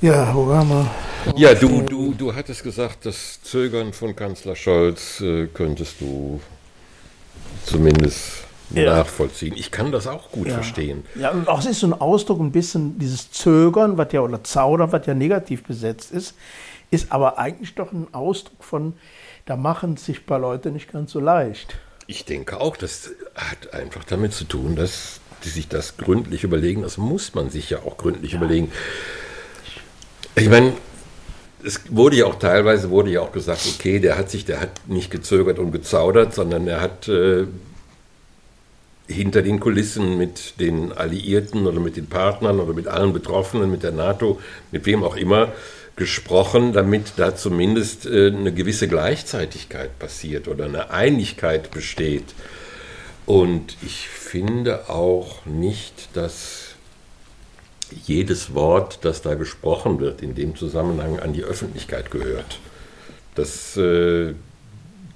Ja, wo waren wir? Ja, du, du, du hattest gesagt, das Zögern von Kanzler Scholz äh, könntest du zumindest Ja. nachvollziehen. Ich kann das auch gut Ja. verstehen. Ja, und auch es ist so ein Ausdruck, ein bisschen dieses Zögern, was ja, oder Zaudern, was ja negativ besetzt ist, ist aber eigentlich doch ein Ausdruck von, da machen sich ein paar Leute nicht ganz so leicht. Ich denke auch, das hat einfach damit zu tun, dass die sich das gründlich überlegen. Das muss man sich ja auch gründlich überlegen. Ich meine, es wurde ja auch teilweise wurde ja auch gesagt, okay, der hat sich, der hat nicht gezögert und gezaudert, sondern er hat äh, hinter den Kulissen mit den Alliierten oder mit den Partnern oder mit allen Betroffenen, mit der NATO, mit wem auch immer gesprochen, damit da zumindest äh, eine gewisse Gleichzeitigkeit passiert oder eine Einigkeit besteht. Und ich finde auch nicht, dass jedes Wort, das da gesprochen wird, in dem Zusammenhang an die Öffentlichkeit gehört. Das, äh,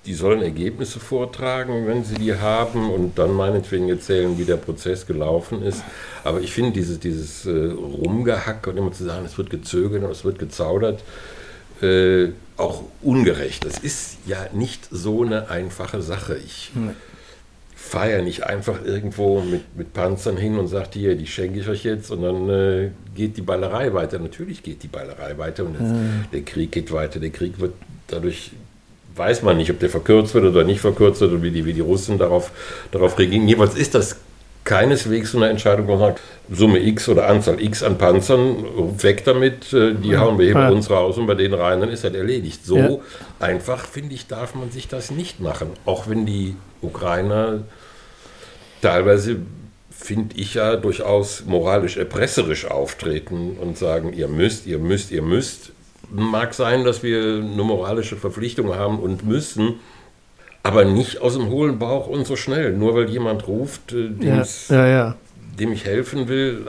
die sollen Ergebnisse vortragen, wenn sie die haben, und dann meinetwegen erzählen, wie der Prozess gelaufen ist. Aber ich finde dieses, dieses äh, Rumgehack und immer zu sagen, es wird gezögert und es wird gezaudert, äh, auch ungerecht. Das ist ja nicht so eine einfache Sache. Ich fahre ja nicht einfach irgendwo mit, mit Panzern hin und sage, hier, die schenke ich euch jetzt und dann äh, geht die Ballerei weiter. Natürlich geht die Ballerei weiter und das, der Krieg geht weiter. Der Krieg wird dadurch, weiß man nicht, ob der verkürzt wird oder nicht verkürzt wird und wie die, wie die Russen darauf, darauf reagieren. Jedenfalls ist das keineswegs so eine Entscheidung, wo man sagt, Summe X oder Anzahl X an Panzern, weg damit, äh, die hauen wir hier bei Ja. uns raus und bei denen rein, dann ist das erledigt. So Ja. einfach, finde ich, darf man sich das nicht machen. Auch wenn die Ukrainer teilweise, finde ich ja, durchaus moralisch erpresserisch auftreten und sagen, ihr müsst, ihr müsst, ihr müsst. Mag sein, dass wir eine moralische Verpflichtung haben und müssen, aber nicht aus dem hohlen Bauch und so schnell. Nur weil jemand ruft, äh, Ja, ja, ja. dem ich helfen will,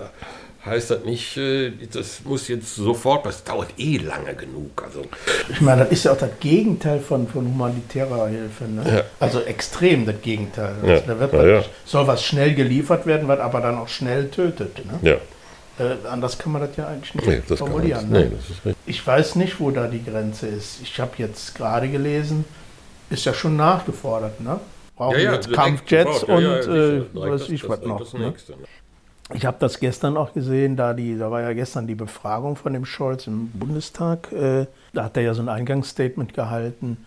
heißt das nicht, äh, das muss jetzt sofort, das dauert eh lange genug. Also Ich meine, das ist ja auch das Gegenteil von, von humanitärer Hilfe. Ne? Ja. Also extrem das Gegenteil. Ja, Also da wird ja. soll was schnell geliefert werden, was aber dann auch schnell tötet. Ne? ja, Äh, anders kann man das ja eigentlich nicht nee, formulieren. nicht. ne? Nee, das ist richtig. Ich weiß nicht, wo da die Grenze ist. Ich habe jetzt gerade gelesen, ist ja schon nachgefordert. Ne? Brauchen jetzt direkt Kampfjets sofort. und Ja, ja, äh, weiß das- ich das- was das noch. Ne? Nächste, ne? Ich habe das gestern auch gesehen, da, die, da war ja gestern die Befragung von dem Scholz im Bundestag. Äh, da hat er ja so ein Eingangsstatement gehalten.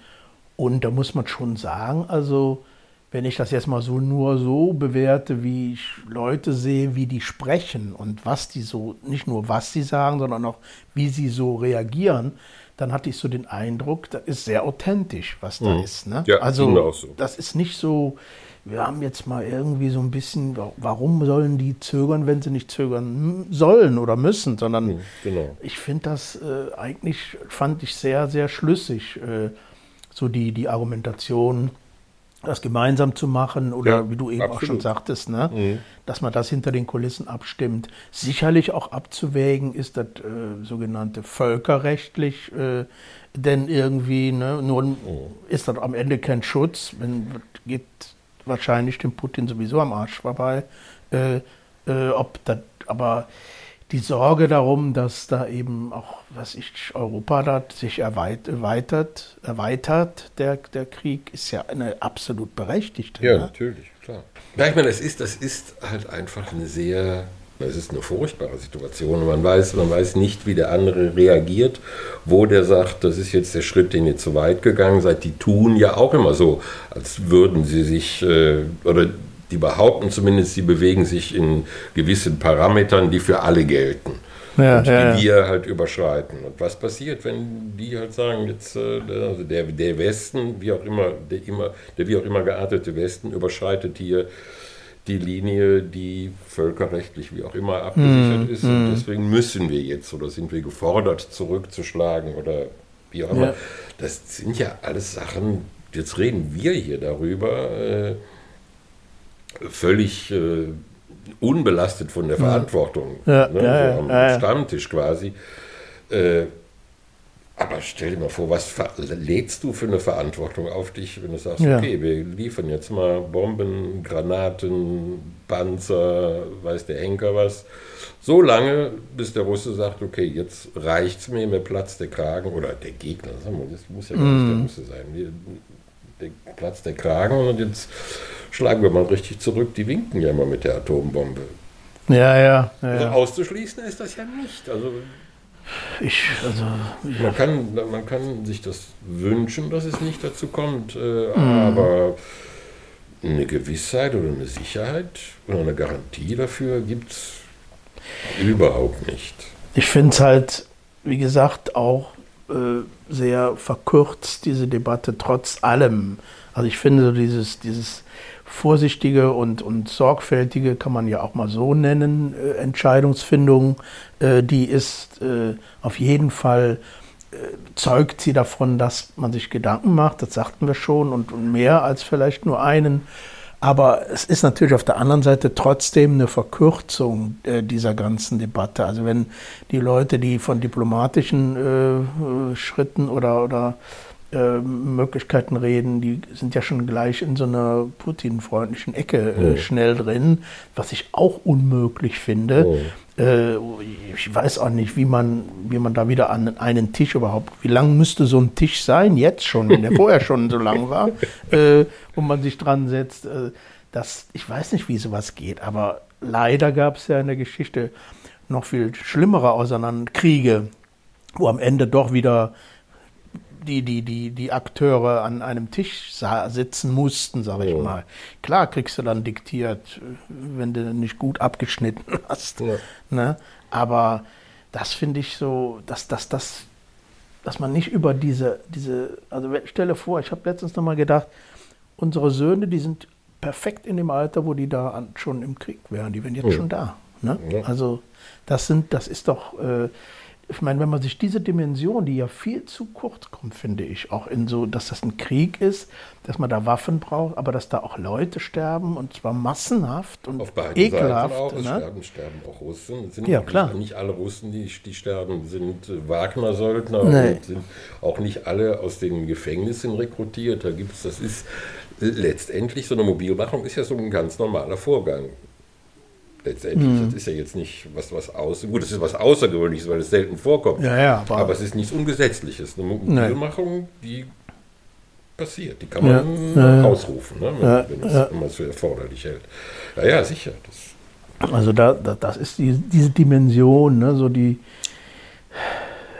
Und da muss man schon sagen, also wenn ich das jetzt mal so nur so bewerte, wie ich Leute sehe, wie die sprechen und was die so, nicht nur was sie sagen, sondern auch wie sie so reagieren, dann hatte ich so den Eindruck, das ist sehr authentisch, was da ist. Ne? Mhm. Ja, also so. das ist nicht so, wir haben jetzt mal irgendwie so ein bisschen, wa- warum sollen die zögern, wenn sie nicht zögern sollen oder müssen, sondern genau. ich finde das äh, eigentlich, fand ich sehr, sehr schlüssig, äh, so die, die Argumentation, das gemeinsam zu machen oder Ja, wie du eben auch schon absolut. sagtest, ne? dass man das hinter den Kulissen abstimmt. Sicherlich auch abzuwägen ist das äh, sogenannte völkerrechtlich, äh, denn irgendwie, ne, nun ist das am Ende kein Schutz, wenn, geht wahrscheinlich dem Putin sowieso am Arsch vorbei. Äh, äh, ob das, aber die Sorge darum, dass da eben auch, was ich, Europa da sich erweit, erweitert, erweitert, der, der Krieg, ist ja eine absolut berechtigte. Ja, ne? natürlich, klar. Ja, ich meine, das ist, das ist halt einfach eine sehr, es ist eine furchtbare Situation. Man weiß, man weiß nicht, wie der andere reagiert, wo der sagt, das ist jetzt der Schritt, den ihr zu weit gegangen seid. Die tun ja auch immer so, als würden sie sich, äh, oder die behaupten zumindest, sie bewegen sich in gewissen Parametern, die für alle gelten. Ja, und ja, die wir halt überschreiten. Und was passiert, wenn die halt sagen, jetzt äh, der, also der, der Westen, wie auch immer, der immer, der wie auch immer geartete Westen überschreitet hier die Linie, die völkerrechtlich wie auch immer abgesichert ist. Und deswegen müssen wir jetzt oder sind wir gefordert, zurückzuschlagen oder wie auch immer. Ja. Das sind ja alles Sachen, jetzt reden wir hier darüber, äh, völlig äh, unbelastet von der Verantwortung. Ja, ne, ja, so ja, am. Stammtisch quasi. Äh, aber stell dir mal vor, was lädst du für eine Verantwortung auf dich, wenn du sagst, okay, wir liefern jetzt mal Bomben, Granaten, Panzer, weiß der Henker was, so lange, bis der Russe sagt, okay, jetzt reicht's mir, mir platzt der Kragen, oder der Gegner, das muss ja gar nicht der Russe sein, der platzt der Kragen und jetzt schlagen wir mal richtig zurück, die winken ja immer mit der Atombombe. Ja, ja. ja, Also ja. auszuschließen ist das ja nicht. Also Ich, also, ich, man kann, man kann sich das wünschen, dass es nicht dazu kommt, äh, aber eine Gewissheit oder eine Sicherheit oder eine Garantie dafür gibt es überhaupt nicht. ich finde es halt, wie gesagt, auch äh, sehr verkürzt, diese Debatte, trotz allem. Also ich finde so dieses, dieses vorsichtige und, und sorgfältige, kann man ja auch mal so nennen, äh, Entscheidungsfindung, äh, die ist äh, auf jeden Fall, äh, zeugt sie davon, dass man sich Gedanken macht, das sagten wir schon, und, und mehr als vielleicht nur einen. Aber es ist natürlich auf der anderen Seite trotzdem eine Verkürzung äh, dieser ganzen Debatte. Also wenn die Leute, die von diplomatischen äh, Schritten oder, oder äh, Möglichkeiten reden, die sind ja schon gleich in so einer Putin-freundlichen Ecke äh, Oh. schnell drin, was ich auch unmöglich finde. Oh. Äh, ich weiß auch nicht, wie man, wie man da wieder an einen Tisch überhaupt, wie lang müsste so ein Tisch sein, jetzt schon, wenn der vorher schon so lang war, äh, wo man sich dran setzt. Äh, das, ich weiß nicht, wie sowas geht, aber leider gab es ja in der Geschichte noch viel schlimmere Auseinander Kriege, wo am Ende doch wieder die, die, die, die Akteure an einem Tisch sitzen mussten, sage ich Ja. mal. Klar kriegst du dann diktiert, wenn du nicht gut abgeschnitten hast. Ja. Ne? Aber das finde ich so, dass, dass, dass, dass man nicht über diese, diese, also stelle vor, ich habe letztens noch mal gedacht, unsere Söhne, die sind perfekt in dem Alter, wo die da an, schon im Krieg wären, die wären jetzt Ja. schon da. Ne? Also das sind, das ist doch, äh, ich meine, wenn man sich diese Dimension, die ja viel zu kurz kommt, finde ich, auch in so, dass das ein Krieg ist, dass man da Waffen braucht, aber dass da auch Leute sterben und zwar massenhaft und Auf beiden ekelhaft. Seiten auch. Es ne? sterben, sterben auch Russen. Sind Ja, klar. Nicht, nicht alle Russen, die, die sterben, sind äh, Wagner-Söldner Nee. und sind auch nicht alle aus den Gefängnissen rekrutiert. Da gibt es, das ist äh, letztendlich so eine Mobilmachung ist ja so ein ganz normaler Vorgang. Letztendlich, Mhm. das ist ja jetzt nicht was, was aus. Gut, es ist was Außergewöhnliches, weil es selten vorkommt. Ja, ja, aber- aber, es ist nichts Ungesetzliches. Eine Mobilmachung, die passiert, die kann man ja, ausrufen, ne, wenn, es, wenn man es für erforderlich hält. Ja, ja, sicher. Das, Also da, da, das ist die, diese Dimension, ne, so die,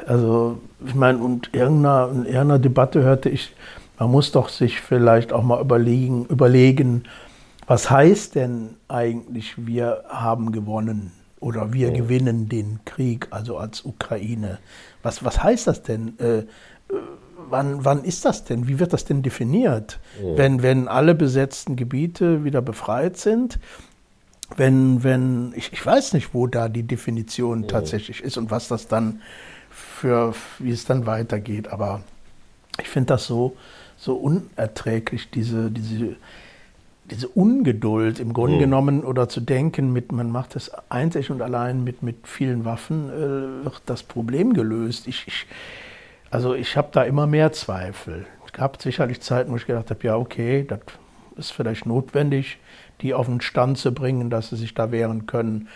also ich meine, und irgendeiner, in irgendeiner Debatte hörte ich, man muss doch sich vielleicht auch mal überlegen, überlegen, was heißt denn eigentlich, wir haben gewonnen oder wir gewinnen den Krieg, also als Ukraine. Was, was heißt das denn? Äh, äh, wann, wann ist das denn? Wie wird das denn definiert? Wenn, wenn alle besetzten Gebiete wieder befreit sind, wenn, wenn, ich, ich weiß nicht, wo da die Definition tatsächlich ist und was das dann für, wie es dann weitergeht, aber ich finde das so, so unerträglich, diese, diese, diese Ungeduld im Grunde Mhm. genommen oder zu denken, mit, man macht das einzig und allein mit, mit vielen Waffen, äh, wird das Problem gelöst. Ich, ich, also ich habe da immer mehr Zweifel. Es gab sicherlich Zeiten, wo ich gedacht habe, ja, okay, das ist vielleicht notwendig, die auf den Stand zu bringen, dass sie sich da wehren können.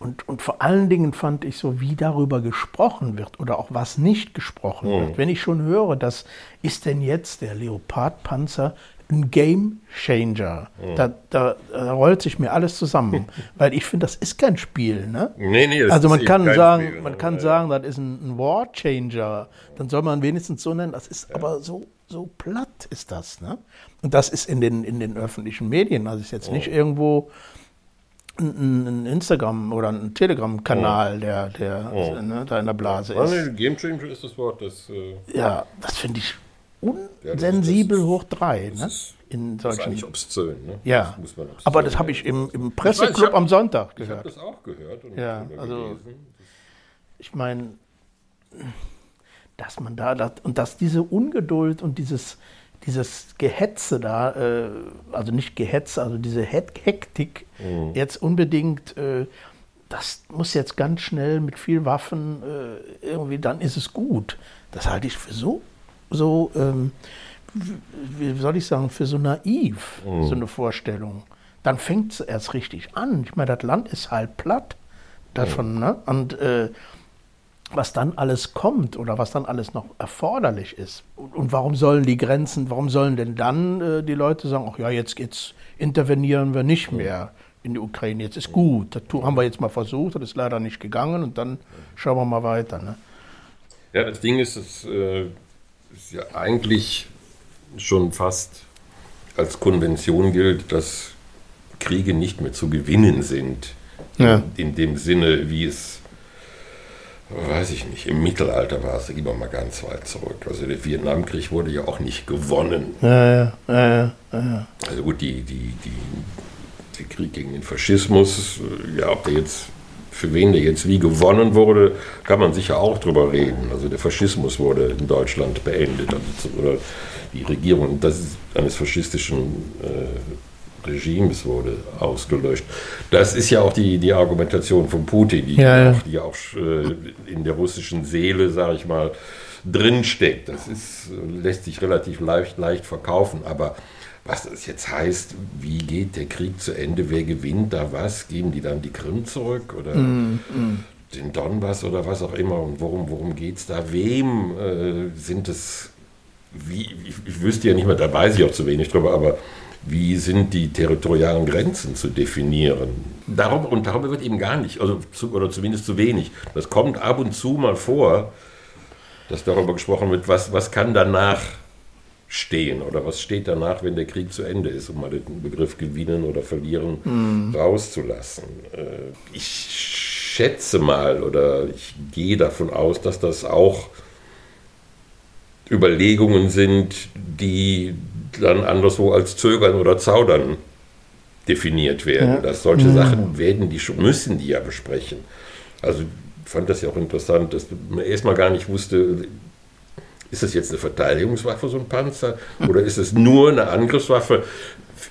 Und, und vor allen Dingen fand ich so, wie darüber gesprochen wird oder auch was nicht gesprochen wird. Wenn ich schon höre, dass ist denn jetzt der Leopardpanzer ein Game Changer, da, da, da rollt sich mir alles zusammen, weil ich finde, das ist kein Spiel. Ne? Nee, nee, das also man kann kein sagen, Spiel, man ne? kann Ja, sagen, das ist ein, ein War Changer. Dann soll man wenigstens so nennen. Das ist aber so so platt ist das. Ne? Und das ist in den in den öffentlichen Medien. Also ist jetzt nicht Oh. irgendwo ein, Instagram oder ein Telegram-Kanal, der der Oh. ne, da in der Blase ist. Game Changer ist das Wort, das, äh, Ja, das finde ich unsensibel ist- hoch drei. Ne? In das ist solchen. eigentlich obszön. Ne? Ja, Das aber das habe ich im, im Ich Presseclub ich hab- am Sonntag Ich habe gehört. das auch gehört und Ja, also- gelesen. ich meine, dass man da, das, und dass diese Ungeduld und dieses, dieses Gehetze da, äh, also nicht Gehetze, also diese Hek- Hektik Mhm. jetzt unbedingt, äh, das muss jetzt ganz schnell mit viel Waffen äh, irgendwie, dann ist es gut. Das halte ich für so, so ähm, wie soll ich sagen, für so naiv, mhm. so eine Vorstellung. Dann fängt es erst richtig an. Ich meine, das Land ist halb platt davon, mhm. ne? Und äh, was dann alles kommt oder was dann alles noch erforderlich ist. Und, und warum sollen die Grenzen, warum sollen denn dann äh, die Leute sagen, ach ja, jetzt geht's, intervenieren wir nicht mehr in die Ukraine, jetzt ist gut, das haben wir jetzt mal versucht, das ist leider nicht gegangen und dann schauen wir mal weiter. Ne? Ja, das Ding ist, es äh, ist ja eigentlich schon fast als Konvention gilt, dass Kriege nicht mehr zu gewinnen sind. Ja. In, dem Sinne, wie es weiß ich nicht, im Mittelalter war es, gehen wir mal ganz weit zurück. Also der Vietnamkrieg wurde ja auch nicht gewonnen. Ja, ja, ja, ja. Also gut, die, die, die, der Krieg gegen den Faschismus, ja, ob der jetzt, für wen der jetzt wie gewonnen wurde, kann man sicher auch drüber reden. Also der Faschismus wurde in Deutschland beendet, oder die Regierung das ist eines faschistischen äh, Regimes wurde ausgelöscht. Das ist ja auch die, die Argumentation von Putin, die ja, auch, die auch äh, in der russischen Seele, sage ich mal, drinsteckt. Das ist, lässt sich relativ leicht, leicht verkaufen, aber was das jetzt heißt, wie geht der Krieg zu Ende, wer gewinnt da was, geben die dann die Krim zurück oder mm, mm. den Donbass oder was auch immer und worum, worum geht es da, wem äh, sind es, wie, ich, ich, wüsste ja nicht mehr, da weiß ich auch zu wenig drüber, aber wie sind die territorialen Grenzen zu definieren. Darum, und darüber wird eben gar nicht, also zu, oder zumindest zu wenig. Das kommt ab und zu mal vor, dass darüber gesprochen wird, was, was kann danach stehen oder was steht danach, wenn der Krieg zu Ende ist, um mal den Begriff gewinnen oder verlieren mhm. rauszulassen. Äh, ich schätze mal oder ich gehe davon aus, dass das auch Überlegungen sind, die dann anderswo als Zögern oder Zaudern definiert werden. Ja. Dass solche ja. Sachen werden die schon, müssen die ja besprechen. Also ich fand das ja auch interessant, dass man erstmal gar nicht wusste, ist das jetzt eine Verteidigungswaffe, so ein Panzer, oder ist es nur eine Angriffswaffe?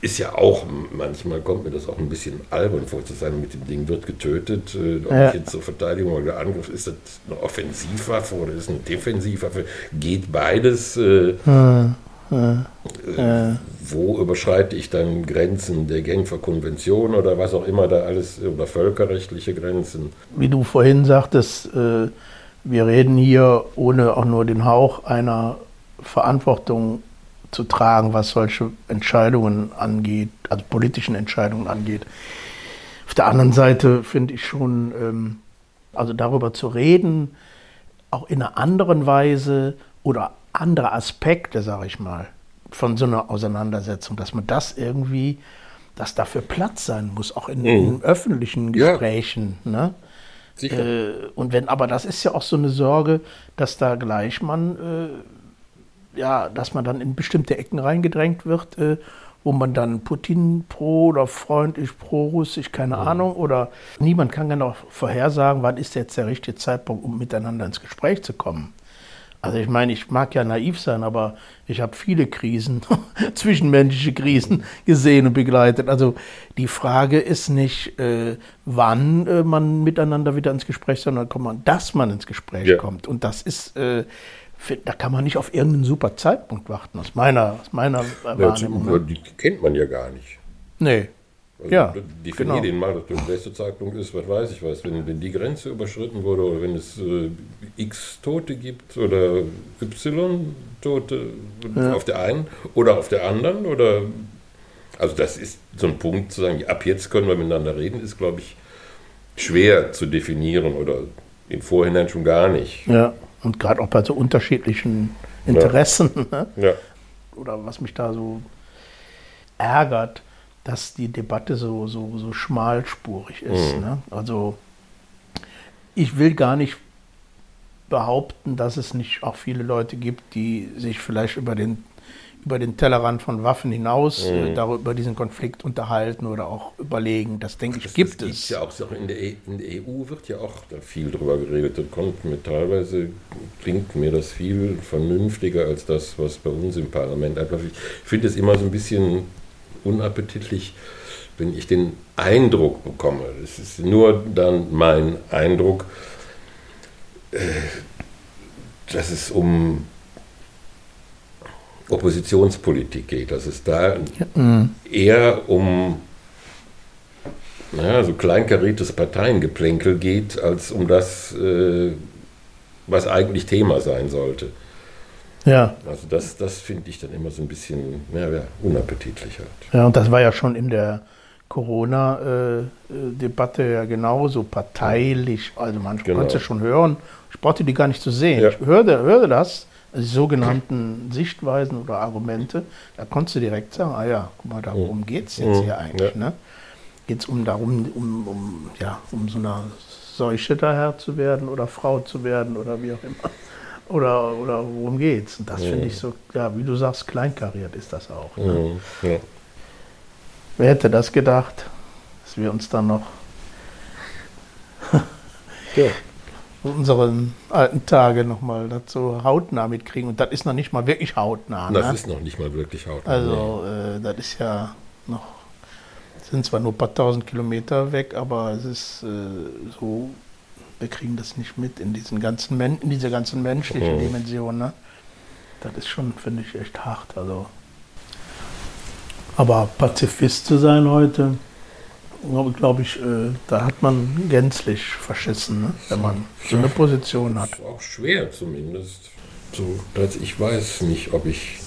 Ist ja auch, manchmal kommt mir das auch ein bisschen albern vor zu sein, mit dem Ding wird getötet. Äh, ob ja. jetzt so Verteidigung oder Angriff, ist das eine Offensivwaffe oder ist es eine Defensivwaffe? Geht beides? Äh, hm. Äh, wo überschreite ich dann Grenzen der Genfer Konvention oder was auch immer da alles, oder völkerrechtliche Grenzen? Wie du vorhin sagtest, äh, wir reden hier ohne auch nur den Hauch einer Verantwortung zu tragen, was solche Entscheidungen angeht, also politischen Entscheidungen angeht. Auf der anderen Seite finde ich schon, ähm, also darüber zu reden, auch in einer anderen Weise oder andere Aspekte, sage ich mal, von so einer Auseinandersetzung, dass man das irgendwie, dass dafür Platz sein muss, auch in, mhm. in öffentlichen Gesprächen. Ja. Ne? Sicher. Äh, und wenn, aber das ist ja auch so eine Sorge, dass da gleich man, äh, ja, dass man dann in bestimmte Ecken reingedrängt wird, äh, wo man dann Putin pro oder freundlich pro russisch, keine mhm. Ahnung, oder niemand kann genau vorhersagen, wann ist jetzt der richtige Zeitpunkt, um miteinander ins Gespräch zu kommen. Also ich meine, ich mag ja naiv sein, aber ich habe viele Krisen, zwischenmenschliche Krisen gesehen und begleitet. Also die Frage ist nicht, äh, wann äh, man miteinander wieder ins Gespräch, sondern man, dass man ins Gespräch ja. kommt. Und das ist, äh, da kann man nicht auf irgendeinen super Zeitpunkt warten, aus meiner, aus meiner Wahrnehmung. Ja, die kennt man ja gar nicht. Nee, also ja, definier genau. den mal, dass der beste Zeitpunkt ist, was weiß ich was. Wenn, wenn die Grenze überschritten wurde oder wenn es äh, x Tote gibt oder y Tote ja. auf der einen oder auf der anderen oder also das ist so ein Punkt zu sagen, ab jetzt können wir miteinander reden, ist glaube ich schwer zu definieren oder im Vorhinein schon gar nicht. Ja, und gerade auch bei so unterschiedlichen Interessen. Ja. Ne? ja. Oder was mich da so ärgert dass die Debatte so, so, so schmalspurig ist. Mhm. Ne? Also ich will gar nicht behaupten, dass es nicht auch viele Leute gibt, die sich vielleicht über den, über den Tellerrand von Waffen hinaus äh, mhm. äh, darüber diesen Konflikt unterhalten oder auch überlegen. Das denke ich, das, gibt das es. Ja auch in, der e, in der EU wird ja auch viel drüber geredet. Das kommt mir teilweise, klingt mir das viel vernünftiger als das, was bei uns im Parlament einfach. Ich finde es immer so ein bisschen unappetitlich, wenn ich den Eindruck bekomme, das ist nur dann mein Eindruck, äh, dass es um Oppositionspolitik geht, dass es da mhm. eher um naja, so kleinkariertes Parteiengeplänkel geht, als um das, äh, was eigentlich Thema sein sollte. Ja. Also das, das finde ich dann immer so ein bisschen ja, unappetitlich halt. Ja, und das war ja schon in der Corona-Debatte ja genauso parteilich. Also man genau. konnte schon hören. Ich brauchte die gar nicht zu sehen. Ja. Ich hörte, hörte das, also die sogenannten Sichtweisen oder Argumente. Da konntest du direkt sagen, ah ja, guck mal, darum mhm. geht es jetzt mhm. hier eigentlich. Ja. Ne? Geht es um darum, um, um, ja, um so einer Seuche daher zu werden oder Frau zu werden oder wie auch immer. Oder, oder worum geht's? Und das mhm. finde ich so, ja, wie du sagst, kleinkariert ist das auch. Ne? Mhm. Ja. Wer hätte das gedacht, dass wir uns dann noch ja. unseren alten Tage nochmal dazu hautnah mitkriegen. Und das ist noch nicht mal wirklich hautnah. Das ne? ist noch nicht mal wirklich hautnah. Also, äh, das ist ja noch, sind zwar nur ein paar tausend Kilometer weg, aber es ist äh, so, wir kriegen das nicht mit in diesen ganzen, Men in dieser ganzen menschlichen mhm. Dimension. Ne? Das ist schon, finde ich, echt hart. Also. Aber Pazifist zu sein heute, glaube ich, äh, da hat man gänzlich verschissen, ne? wenn man so eine Position hat. Das ist auch schwer zumindest. So, dass ich weiß nicht, ob ich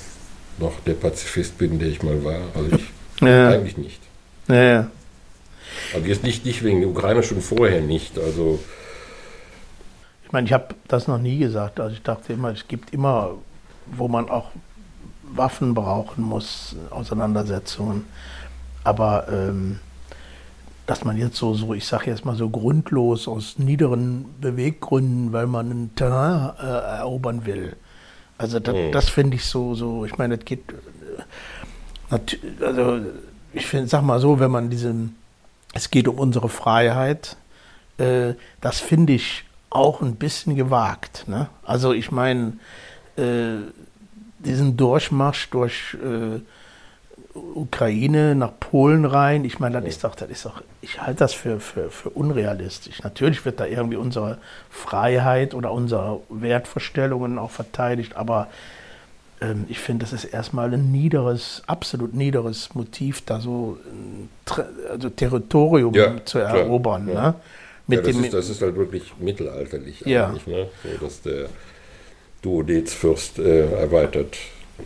noch der Pazifist bin, der ich mal war. Also ich ja. eigentlich nicht. Ja, ja. Also jetzt nicht, nicht wegen der Ukraine, schon vorher nicht. Also meine, ich habe das noch nie gesagt. Also ich dachte immer, es gibt immer, wo man auch Waffen brauchen muss, Auseinandersetzungen. Aber ähm, dass man jetzt so, so ich sage jetzt mal so grundlos aus niederen Beweggründen, weil man ein Terrain äh, erobern will. Also das, mhm. das finde ich so, so, ich meine, das geht, äh, also ich finde, sag mal so, wenn man diesen, es geht um unsere Freiheit, äh, das finde ich auch ein bisschen gewagt. Ne? Also ich meine, äh, diesen Durchmarsch durch äh, Ukraine nach Polen rein. Ich meine, das ist doch, das ist doch, ich halte das für, für, für unrealistisch. Natürlich wird da irgendwie unsere Freiheit oder unsere Wertvorstellungen auch verteidigt, aber ähm, ich finde, das ist erstmal ein niederes, absolut niederes Motiv, da so also Territorium ja, zu erobern. Ja. Ne? Mit ja, das, dem, ist, das ist halt wirklich mittelalterlich ja. eigentlich, ne? so, dass der Duodezfürst äh, erweitert.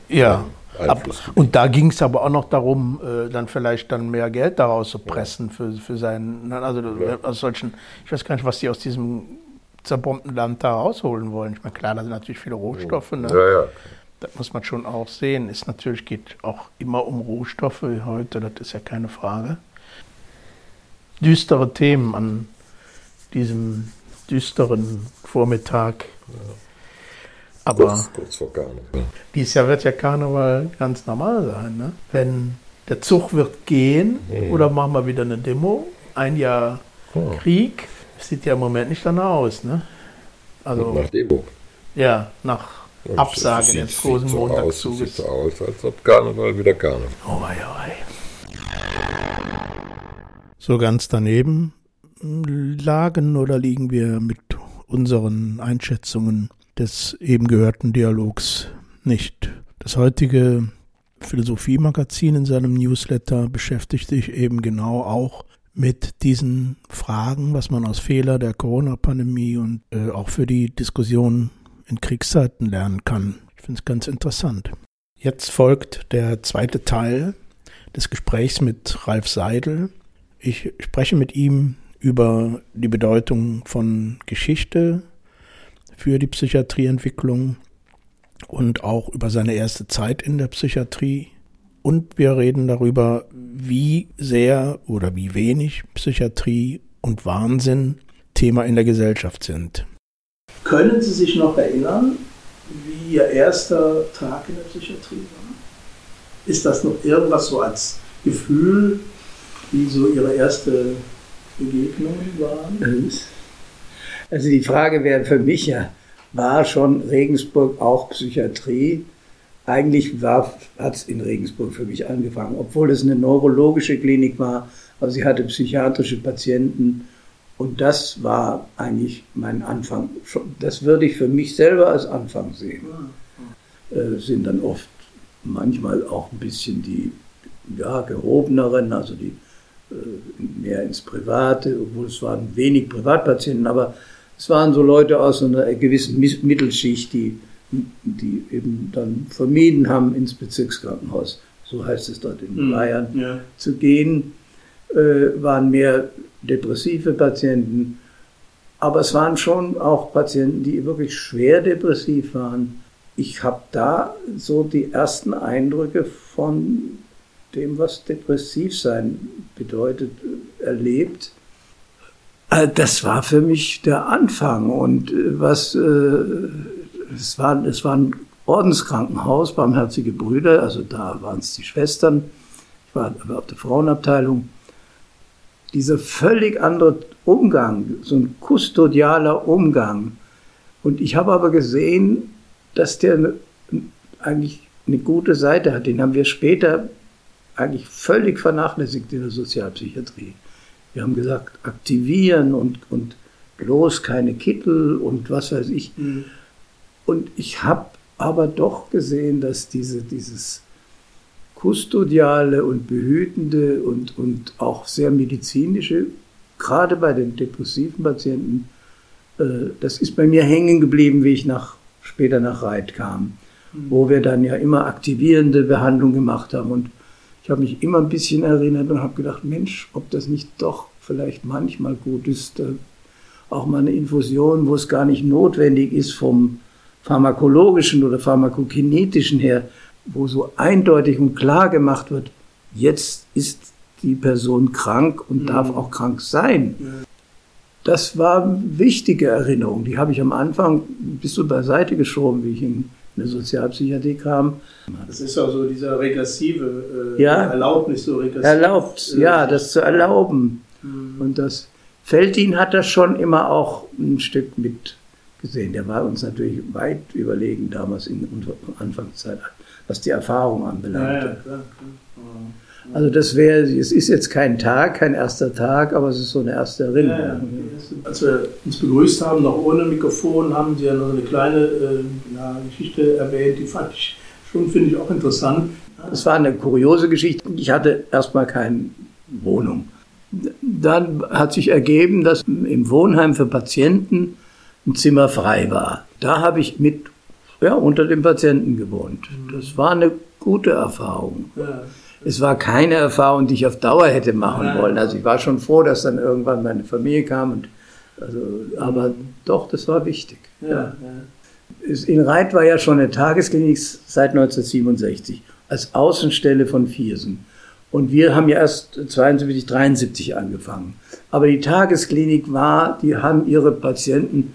Ja. Ab, und da ging es aber auch noch darum, äh, dann vielleicht dann mehr Geld daraus zu pressen ja. für, für seinen, ne, also ja. aus solchen, ich weiß gar nicht, was die aus diesem zerbombten Land da rausholen wollen. Ich meine, klar, da sind natürlich viele Rohstoffe. Ne? Ja, ja. Das muss man schon auch sehen. Es natürlich geht auch immer um Rohstoffe heute, das ist ja keine Frage. Düstere Themen an diesem düsteren Vormittag. Ja. Aber kurz, kurz vor Karneval. Dieses Jahr wird ja Karneval ganz normal sein. Ne? Wenn der Zug wird gehen mhm. oder machen wir wieder eine Demo, ein Jahr oh. Krieg, sieht ja im Moment nicht danach aus. Ne? Also, nach Demo? Ja, nach Und Absage sieht, des großen sieht so Montagszuges. Sieht so aus, als ob Karneval wieder Karneval. Oh, wei, oh, wei. So ganz daneben lagen oder liegen wir mit unseren Einschätzungen des eben gehörten Dialogs nicht. Das heutige Philosophie-Magazin in seinem Newsletter beschäftigt sich eben genau auch mit diesen Fragen, was man aus Fehler der Corona-Pandemie und äh, auch für die Diskussion in Kriegszeiten lernen kann. Ich finde es ganz interessant. Jetzt folgt der zweite Teil des Gesprächs mit Ralf Seidel. Ich spreche mit ihm über die Bedeutung von Geschichte für die Psychiatrieentwicklung und auch über seine erste Zeit in der Psychiatrie. Und wir reden darüber, wie sehr oder wie wenig Psychiatrie und Wahnsinn Thema in der Gesellschaft sind. Können Sie sich noch erinnern, wie Ihr erster Tag in der Psychiatrie war? Ist das noch irgendwas so als Gefühl, wie so Ihre erste Begegnungen waren? Also die Frage wäre für mich ja, war schon Regensburg auch Psychiatrie? Eigentlich hat es in Regensburg für mich angefangen, obwohl es eine neurologische Klinik war, aber sie hatte psychiatrische Patienten Und das war eigentlich mein Anfang. Das würde ich für mich selber als Anfang sehen. Äh, sind dann oft manchmal auch ein bisschen die ja, gehobeneren, also die mehr ins Private, obwohl es waren wenig Privatpatienten, aber es waren so Leute aus einer gewissen Mittelschicht, die, die eben dann vermieden haben, ins Bezirkskrankenhaus, so heißt es dort in mhm. Bayern, ja. zu gehen, äh, waren mehr depressive Patienten, aber es waren schon auch Patienten, die wirklich schwer depressiv waren. Ich habe da so die ersten Eindrücke von dem, was depressiv sein bedeutet, erlebt. Äh, das war für mich der Anfang und äh, was äh, es war, es war ein Ordenskrankenhaus, Barmherzige Brüder, also da waren es die Schwestern. Ich war auf der Frauenabteilung dieser völlig andere Umgang, so ein kustodialer Umgang. Und ich habe aber gesehen, dass der eigentlich eine gute Seite hat. Den haben wir später eigentlich völlig vernachlässigt in der Sozialpsychiatrie. Wir haben gesagt, aktivieren und, und bloß keine Kittel und was weiß ich. Mhm. Und ich habe aber doch gesehen, dass diese, dieses kustodiale und behütende und, und auch sehr medizinische, gerade bei den depressiven Patienten, äh, das ist bei mir hängen geblieben, wie ich nach, später nach Reit kam, mhm. wo wir dann ja immer aktivierende Behandlung gemacht haben. Und ich habe mich immer ein bisschen erinnert und habe gedacht, Mensch, ob das nicht doch vielleicht manchmal gut ist, äh, auch mal eine Infusion, wo es gar nicht notwendig ist vom pharmakologischen oder pharmakokinetischen her, wo so eindeutig und klar gemacht wird, jetzt ist die Person krank und mhm. darf auch krank sein. Das war eine wichtige Erinnerung. Die habe ich am Anfang bis so beiseite geschoben, wie ich in eine Sozialpsychiatrie kam. Das ist ja so dieser regressive äh, ja, Erlaubnis, so regressiv. Erlaubt, äh, ja, das zu erlauben. Mhm. Und das Feldin hat das schon immer auch ein Stück mit gesehen. Der war uns natürlich weit überlegen damals in unserer Anfangszeit was die Erfahrung anbelangt. Ja, ja, klar, klar. Also das wäre, es ist jetzt kein Tag, kein erster Tag, aber es ist so eine erste Erinnerung. Ja, Als wir uns begrüßt haben, noch ohne Mikrofon, haben Sie ja noch eine kleine äh, Geschichte erwähnt, die fand ich schon, finde ich, auch interessant. Das war eine kuriose Geschichte. Ich hatte erstmal keine Wohnung. Dann hat sich ergeben, dass im Wohnheim für Patienten ein Zimmer frei war. Da habe ich mit ja, unter den Patienten gewohnt. Das war eine gute Erfahrung. Ja. Es war keine Erfahrung, die ich auf Dauer hätte machen ja. wollen. Also ich war schon froh, dass dann irgendwann meine Familie kam. Und, also, aber doch, das war wichtig. Ja, In Reit war ja schon eine Tagesklinik seit 1967 als Außenstelle von Viersen. Und wir haben ja erst 72, 73 angefangen. Aber die Tagesklinik war, die haben ihre Patienten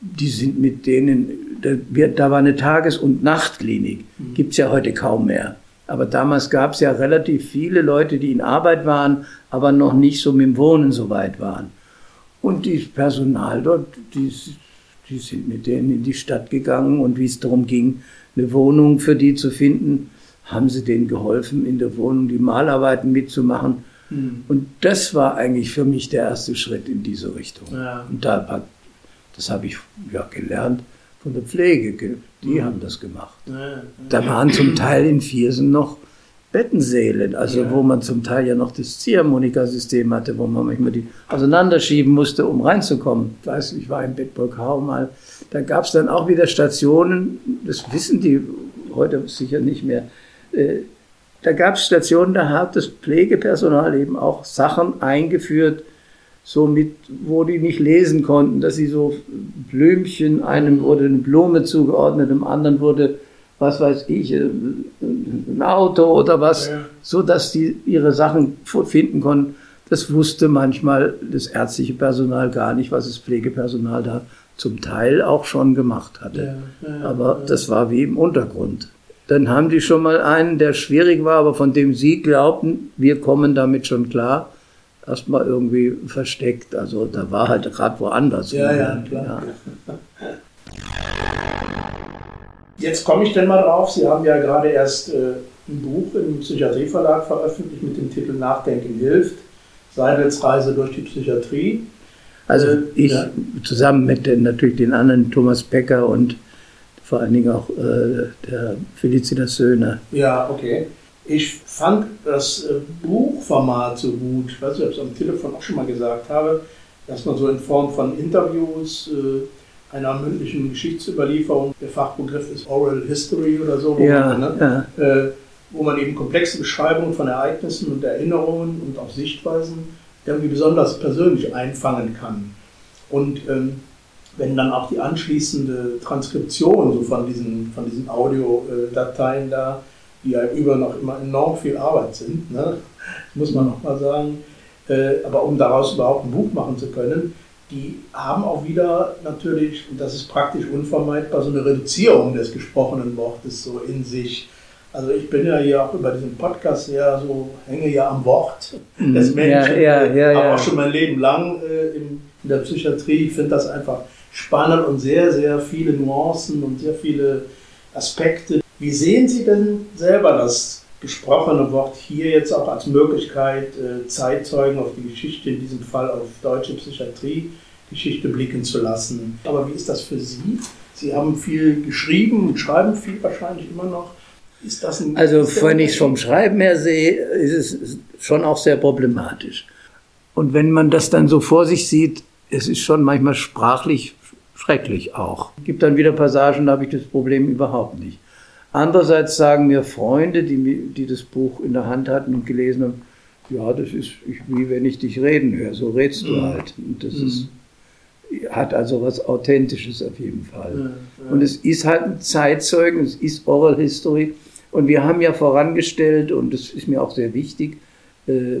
die sind mit denen, da, da war eine Tages- und Nachtklinik, mhm. gibt's ja heute kaum mehr. Aber damals gab's ja relativ viele Leute, die in Arbeit waren, aber noch nicht so mit dem Wohnen so weit waren. Und die Personal dort, die, die sind mit denen in die Stadt gegangen und wie es darum ging, eine Wohnung für die zu finden, haben sie denen geholfen, in der Wohnung die Malarbeiten mitzumachen. Mhm. Und das war eigentlich für mich der erste Schritt in diese Richtung. Ja. Und da das habe ich ja gelernt von der Pflege. Die mhm. haben das gemacht. Ja, Da waren zum Teil in Viersen noch Bettensäle, also ja. wo man zum Teil ja noch das Ziehharmonika-System hatte, wo man manchmal die auseinanderschieben musste, um reinzukommen. Ich weiß, ich war in Bedburg-Hau mal. Da gab es dann auch wieder Stationen, das wissen die heute sicher nicht mehr. Äh, da gab es Stationen, da hat das Pflegepersonal eben auch Sachen eingeführt, so mit, wo die nicht lesen konnten, dass sie so Blümchen, einem wurde eine Blume zugeordnet, dem anderen wurde, was weiß ich, äh, ein Auto oder was, ja. so dass die ihre Sachen finden konnten. Das wusste manchmal das ärztliche Personal gar nicht, was das Pflegepersonal da zum Teil auch schon gemacht hatte. Ja, ja, aber das war wie im Untergrund. Dann haben die schon mal einen, der schwierig war, aber von dem sie glaubten, wir kommen damit schon klar erstmal irgendwie versteckt. Also da war halt gerade woanders. Ja, ja, klar. Ja. Jetzt komme ich denn mal drauf. Sie haben ja gerade erst äh, ein Buch im Psychiatrieverlag veröffentlicht mit dem Titel Nachdenken hilft. Seidels Reise durch die Psychiatrie. Also äh, ich ja. zusammen mit den, natürlich den anderen Thomas Becker und vor allen Dingen auch äh, der Felicitas Söhne. Ja, okay. Ich fand das äh, Buchformat so gut, ich weiß nicht, ob ich es am Telefon auch schon mal gesagt habe, dass man so in Form von Interviews, äh, einer mündlichen Geschichtsüberlieferung, der Fachbegriff ist Oral History oder so, wo, ja, man, ne, ja. äh, wo man eben komplexe Beschreibungen von Ereignissen und Erinnerungen und auch Sichtweisen irgendwie besonders persönlich einfangen kann. Und ähm, wenn dann auch die anschließende Transkription so von diesen, von diesen Audiodateien da, die ja über noch immer enorm viel Arbeit sind, ne, muss man nochmal sagen, äh, aber um daraus überhaupt ein Buch machen zu können, die haben auch wieder natürlich, und das ist praktisch unvermeidbar, so eine Reduzierung des gesprochenen Wortes so in sich. Also ich bin ja hier auch über diesen Podcast ja so, hänge ja am Wort mhm. des Menschen, ja, ja, ja, aber auch schon mein Leben lang äh, in, in, der Psychiatrie. Ich finde das einfach spannend und sehr, sehr viele Nuancen und sehr viele Aspekte. Wie sehen Sie denn selber das gesprochene Wort hier jetzt auch als Möglichkeit, äh, Zeitzeugen auf die Geschichte, in diesem Fall auf deutsche Psychiatrie, Geschichte blicken zu lassen? Aber wie ist das für Sie? Sie haben viel geschrieben und schreiben viel wahrscheinlich immer noch. Ist das ein, also, wenn ich es vom Schreiben her sehe, ist es schon auch sehr problematisch. Und wenn man das dann so vor sich sieht, es ist schon manchmal sprachlich schrecklich auch. Es gibt dann wieder Passagen, da habe ich das Problem überhaupt nicht. Andererseits sagen mir Freunde, die, die das Buch in der Hand hatten und gelesen haben, ja, das ist wie wenn ich dich reden höre, so redst du mhm. halt. Und das mhm. ist, hat also was Authentisches auf jeden Fall. Ja, ja. Und es ist halt ein Zeitzeugen, es ist Oral History. Und wir haben ja vorangestellt, und das ist mir auch sehr wichtig, äh,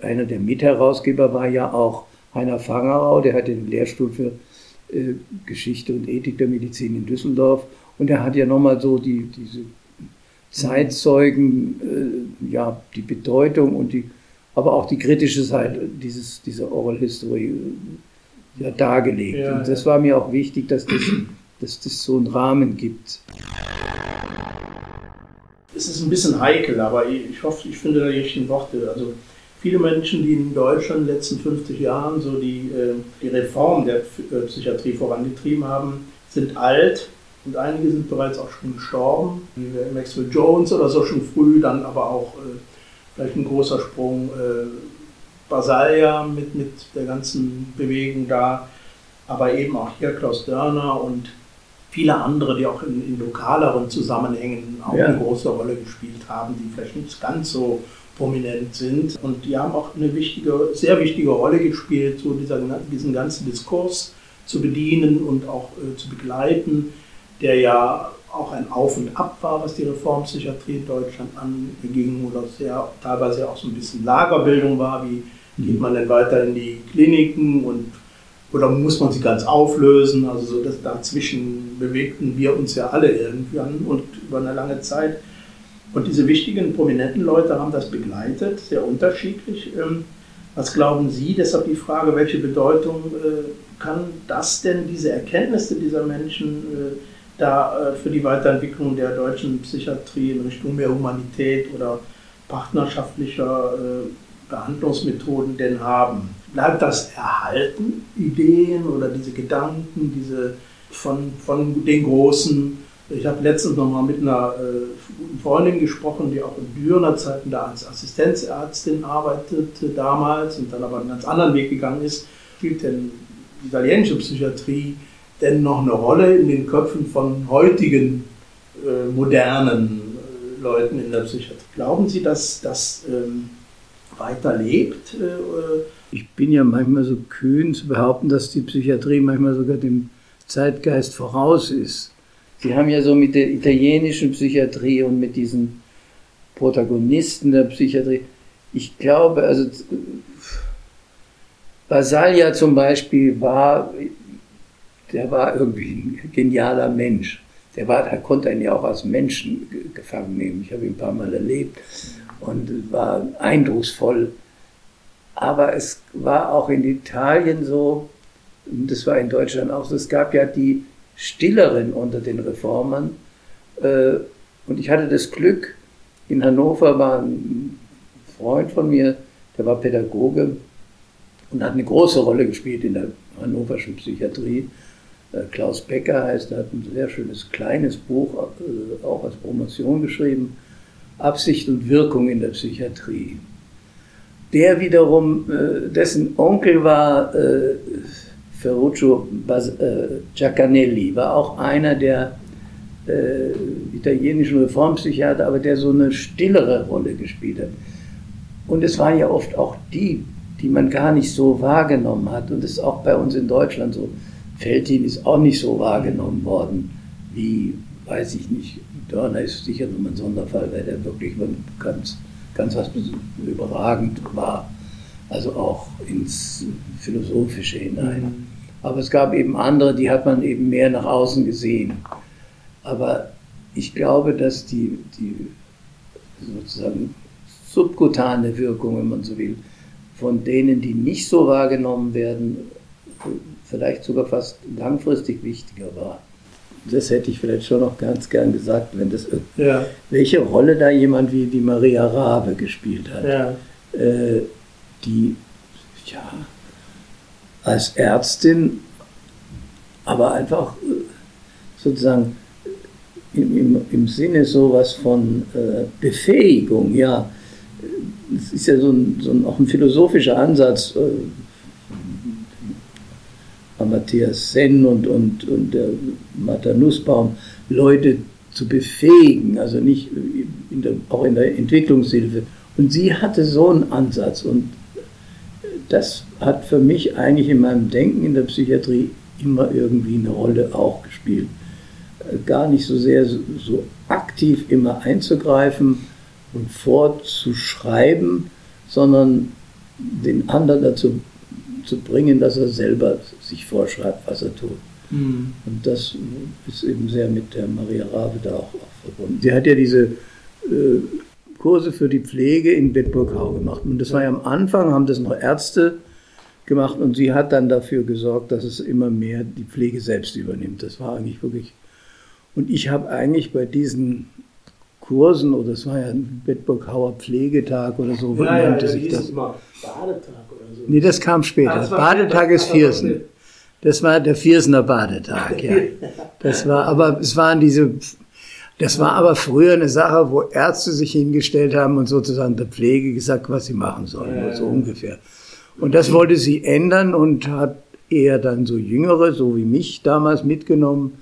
einer der Mitherausgeber war ja auch Heiner Fangerau, der hat den Lehrstuhl für äh, Geschichte und Ethik der Medizin in Düsseldorf. Und er hat ja nochmal so die, diese Zeitzeugen, äh, ja, die Bedeutung und die, aber auch die kritische Seite dieses, dieser Oral History äh, ja, dargelegt. Ja, und das war mir auch wichtig, dass das, dass das so einen Rahmen gibt. Es ist ein bisschen heikel, aber ich hoffe, ich finde da die richtigen Worte. Also viele Menschen, die in Deutschland in den letzten 50 Jahren so die, äh, die Reform der äh, Psychiatrie vorangetrieben haben, sind alt und einige sind bereits auch schon gestorben, wie Maxwell Jones oder so schon früh, dann aber auch äh, vielleicht ein großer Sprung Basalia mit, mit der ganzen Bewegung da, aber eben auch hier Klaus Dörner und viele andere, die auch in, in lokaleren Zusammenhängen auch ja. eine große Rolle gespielt haben, die vielleicht nicht ganz so prominent sind. Und die haben auch eine wichtige, sehr wichtige Rolle gespielt, so dieser, diesen ganzen Diskurs zu bedienen und auch äh, zu begleiten, der ja auch ein Auf und Ab war, was die Reformpsychiatrie in Deutschland anging oder sehr, teilweise auch so ein bisschen Lagerbildung war, wie geht man denn weiter in die Kliniken und oder muss man sie ganz auflösen? Also so das dazwischen bewegten wir uns ja alle irgendwann und über eine lange Zeit. Und diese wichtigen, prominenten Leute haben das begleitet, sehr unterschiedlich. Ähm, was glauben Sie? Deshalb die Frage, welche Bedeutung äh, kann das denn, diese Erkenntnisse dieser Menschen, äh, da äh, für die Weiterentwicklung der deutschen Psychiatrie in Richtung mehr Humanität oder partnerschaftlicher Behandlungsmethoden denn haben? Bleibt das erhalten, Ideen oder diese Gedanken, diese von, von den Großen ich habe letztens noch mal mit einer äh, Freundin gesprochen, die auch in Dürener Zeiten da als Assistenzärztin arbeitete damals und dann aber einen ganz anderen Weg gegangen ist. Spielt denn die italienische Psychiatrie denn noch eine Rolle in den Köpfen von heutigen äh, modernen äh, Leuten in der Psychiatrie? Glauben Sie, dass das ähm, weiterlebt? Äh, ich bin ja manchmal so kühn zu behaupten, dass die Psychiatrie manchmal sogar dem Zeitgeist voraus ist. Sie haben ja so mit der italienischen Psychiatrie und mit diesen Protagonisten der Psychiatrie, ich glaube, also Basalia zum Beispiel war, der war irgendwie ein genialer Mensch. Der, war, der konnte einen ja auch als Menschen gefangen nehmen. Ich habe ihn ein paar Mal erlebt und war eindrucksvoll. Aber es war auch in Italien so, und das war in Deutschland auch so, es gab ja die Stilleren unter den Reformern. Äh, und ich hatte das Glück, in Hannover war ein Freund von mir, der war Pädagoge, und hat eine große Rolle gespielt in der hannoverschen Psychiatrie. Äh, Klaus Becker heißt, er hat ein sehr schönes kleines Buch äh, auch als Promotion geschrieben, Absicht und Wirkung in der Psychiatrie. Der wiederum, äh, dessen Onkel war Ferruccio Giacanelli, war auch einer der italienischen Reformpsychiater, aber der so eine stillere Rolle gespielt hat. Und es waren ja oft auch die, die man gar nicht so wahrgenommen hat. Und das ist auch bei uns in Deutschland so. Feltin ist auch nicht so wahrgenommen worden wie, weiß ich nicht, Dörner ist sicher nochmal ein Sonderfall, weil der wirklich ganz, ganz was überragend war. Also auch ins Philosophische hinein. Mhm. Aber es gab eben andere, die hat man eben mehr nach außen gesehen. Aber ich glaube, dass die, die sozusagen subkutane Wirkung, wenn man so will, von denen, die nicht so wahrgenommen werden, vielleicht sogar fast langfristig wichtiger war. Das hätte ich vielleicht schon noch ganz gern gesagt, wenn das ja. welche Rolle da jemand wie die Maria Rabe gespielt hat, ja. äh, die ja als Ärztin, aber einfach äh, sozusagen im, im, im Sinne sowas von äh, Befähigung, ja, es ist ja so ein, so ein, auch ein philosophischer Ansatz, äh, Matthias Senn und, und, und der Martha Nussbaum, Leute zu befähigen, also nicht in der, auch in der Entwicklungshilfe. Und sie hatte so einen Ansatz und das hat für mich eigentlich in meinem Denken in der Psychiatrie immer irgendwie eine Rolle auch gespielt. Gar nicht so sehr so, aktiv immer einzugreifen und vorzuschreiben, sondern den anderen dazu zu bringen, dass er selber sich vorschreibt, was er tut. Mhm. Und das ist eben sehr mit der Maria Rabe da auch, auch verbunden. Sie hat ja diese äh, Kurse für die Pflege in Bedburghau gemacht. Und das war ja am Anfang, haben das noch Ärzte gemacht und sie hat dann dafür gesorgt, dass es immer mehr die Pflege selbst übernimmt. Das war eigentlich wirklich. Und ich habe eigentlich bei diesen Kursen, oder es war ja ein Bedburghauer Pflegetag oder so, ja, nannte ja, sich das. Mal Badetag oder so. Nee, das kam später. Ah, das Badetag ist Viersen. Das war der Viersener Badetag, ja. Das war, aber es waren diese, das war aber früher eine Sache, wo Ärzte sich hingestellt haben und sozusagen der Pflege gesagt, was sie machen sollen, ja, so ungefähr. Und das wollte sie ändern und hat eher dann so Jüngere, so wie mich damals mitgenommen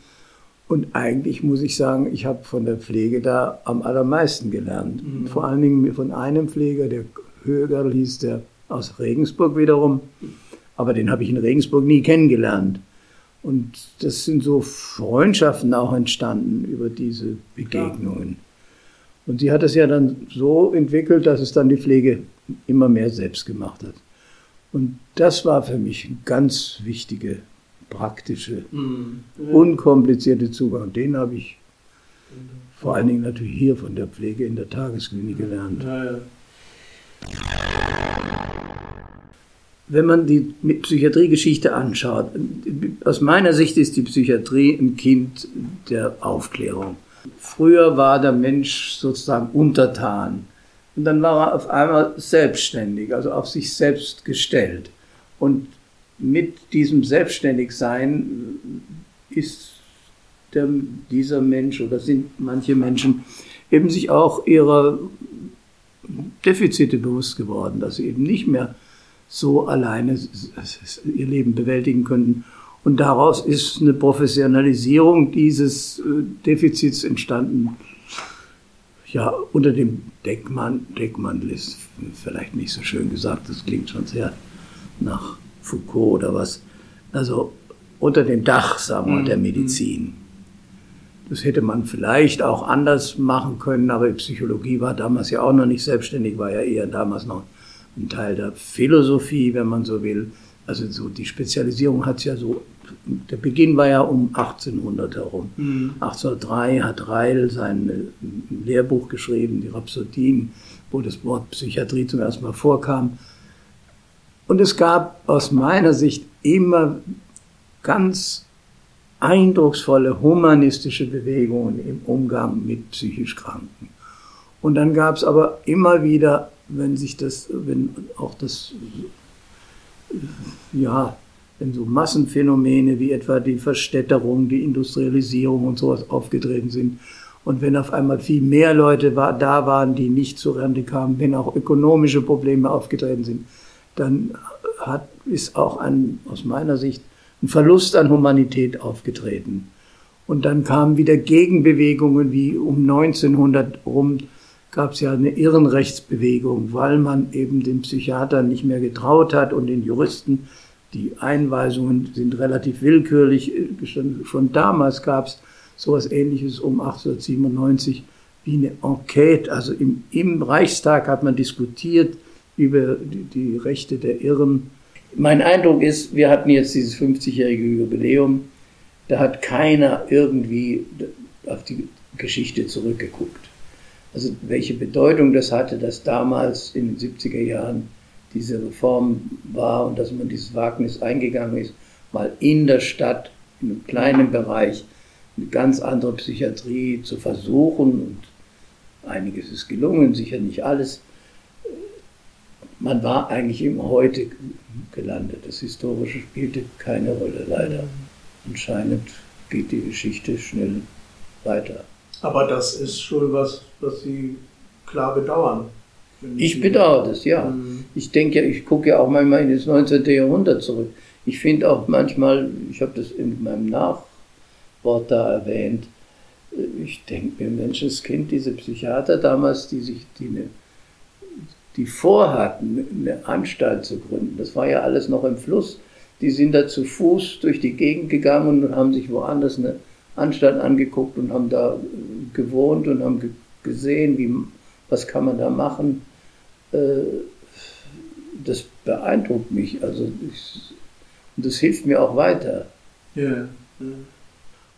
und eigentlich muss ich sagen, ich habe von der Pflege da am allermeisten gelernt. Mhm. Vor allen Dingen von einem Pfleger, der Högerl hieß, der aus Regensburg wiederum. Aber den habe ich in Regensburg nie kennengelernt. Und das sind so Freundschaften auch entstanden über diese Begegnungen. Und sie hat es ja dann so entwickelt, dass es dann die Pflege immer mehr selbst gemacht hat. Und das war für mich eine ganz wichtige praktische, mhm. unkomplizierte Zugang. Den habe ich vor allen Dingen natürlich hier von der Pflege in der Tagesklinik gelernt. Ja, ja. Wenn man die Psychiatriegeschichte anschaut, aus meiner Sicht ist die Psychiatrie ein Kind der Aufklärung. Früher war der Mensch sozusagen untertan und dann war er auf einmal selbstständig, also auf sich selbst gestellt. Und mit diesem Selbstständigsein ist der, dieser Mensch oder sind manche Menschen eben sich auch ihrer Defizite bewusst geworden, dass sie eben nicht mehr so alleine ihr Leben bewältigen könnten. Und daraus ist eine Professionalisierung dieses äh, Defizits entstanden. Ja, unter dem Deckmantel, Deckmantel ist vielleicht nicht so schön gesagt, das klingt schon sehr nach Foucault oder was. Also unter dem Dach, sagen wir, der mhm. Medizin. Das hätte man vielleicht auch anders machen können, aber Psychologie war damals ja auch noch nicht selbstständig, war ja eher damals noch ein Teil der Philosophie, wenn man so will. Also so die Spezialisierung hat es ja so, der Beginn war ja um 1800 herum. Mhm. 1803 hat Reil sein äh, Lehrbuch geschrieben, die Rhapsodien, wo das Wort Psychiatrie zum ersten Mal vorkam. Und es gab aus meiner Sicht immer ganz eindrucksvolle humanistische Bewegungen im Umgang mit psychisch Kranken. Und dann gab es aber immer wieder, wenn sich das, wenn auch das ja, wenn so Massenphänomene wie etwa die Verstädterung, die Industrialisierung und sowas aufgetreten sind. Und wenn auf einmal viel mehr Leute war, da waren, die nicht zur Rente kamen, wenn auch ökonomische Probleme aufgetreten sind, dann hat, ist auch ein, aus meiner Sicht ein Verlust an Humanität aufgetreten. Und dann kamen wieder Gegenbewegungen wie um 1900 rum gab es ja eine Irrenrechtsbewegung, weil man eben den Psychiatern nicht mehr getraut hat und den Juristen. Die Einweisungen sind relativ willkürlich. Schon damals gab es sowas ähnliches um 1897 wie eine Enquete. Also im, im Reichstag hat man diskutiert über die, die Rechte der Irren. Mein Eindruck ist, wir hatten jetzt dieses 50-jährige Jubiläum, da hat keiner irgendwie auf die Geschichte zurückgeguckt. Also welche Bedeutung das hatte, dass damals in den 70er Jahren diese Reform war und dass man dieses Wagnis eingegangen ist, mal in der Stadt, in einem kleinen Bereich, eine ganz andere Psychiatrie zu versuchen. Und einiges ist gelungen, sicher nicht alles. Man war eigentlich im Heute gelandet. Das Historische spielte keine Rolle, leider. Anscheinend geht die Geschichte schnell weiter. Aber das ist schon was, was Sie klar bedauern. Ich bedauere das, ja. Mhm. Ich denke ja, ich gucke ja auch manchmal in das 19. Jahrhundert zurück. Ich finde auch manchmal, ich habe das in meinem Nachwort da erwähnt, ich denke mir, Menschenskind, diese Psychiater damals, die sich, die, eine, die vorhatten, eine Anstalt zu gründen, das war ja alles noch im Fluss. Die sind da zu Fuß durch die Gegend gegangen und haben sich woanders eine Anstalt angeguckt und haben da gewohnt und haben ge gesehen, wie, was kann man da machen. Äh, das beeindruckt mich. Also ich, das hilft mir auch weiter. Ja.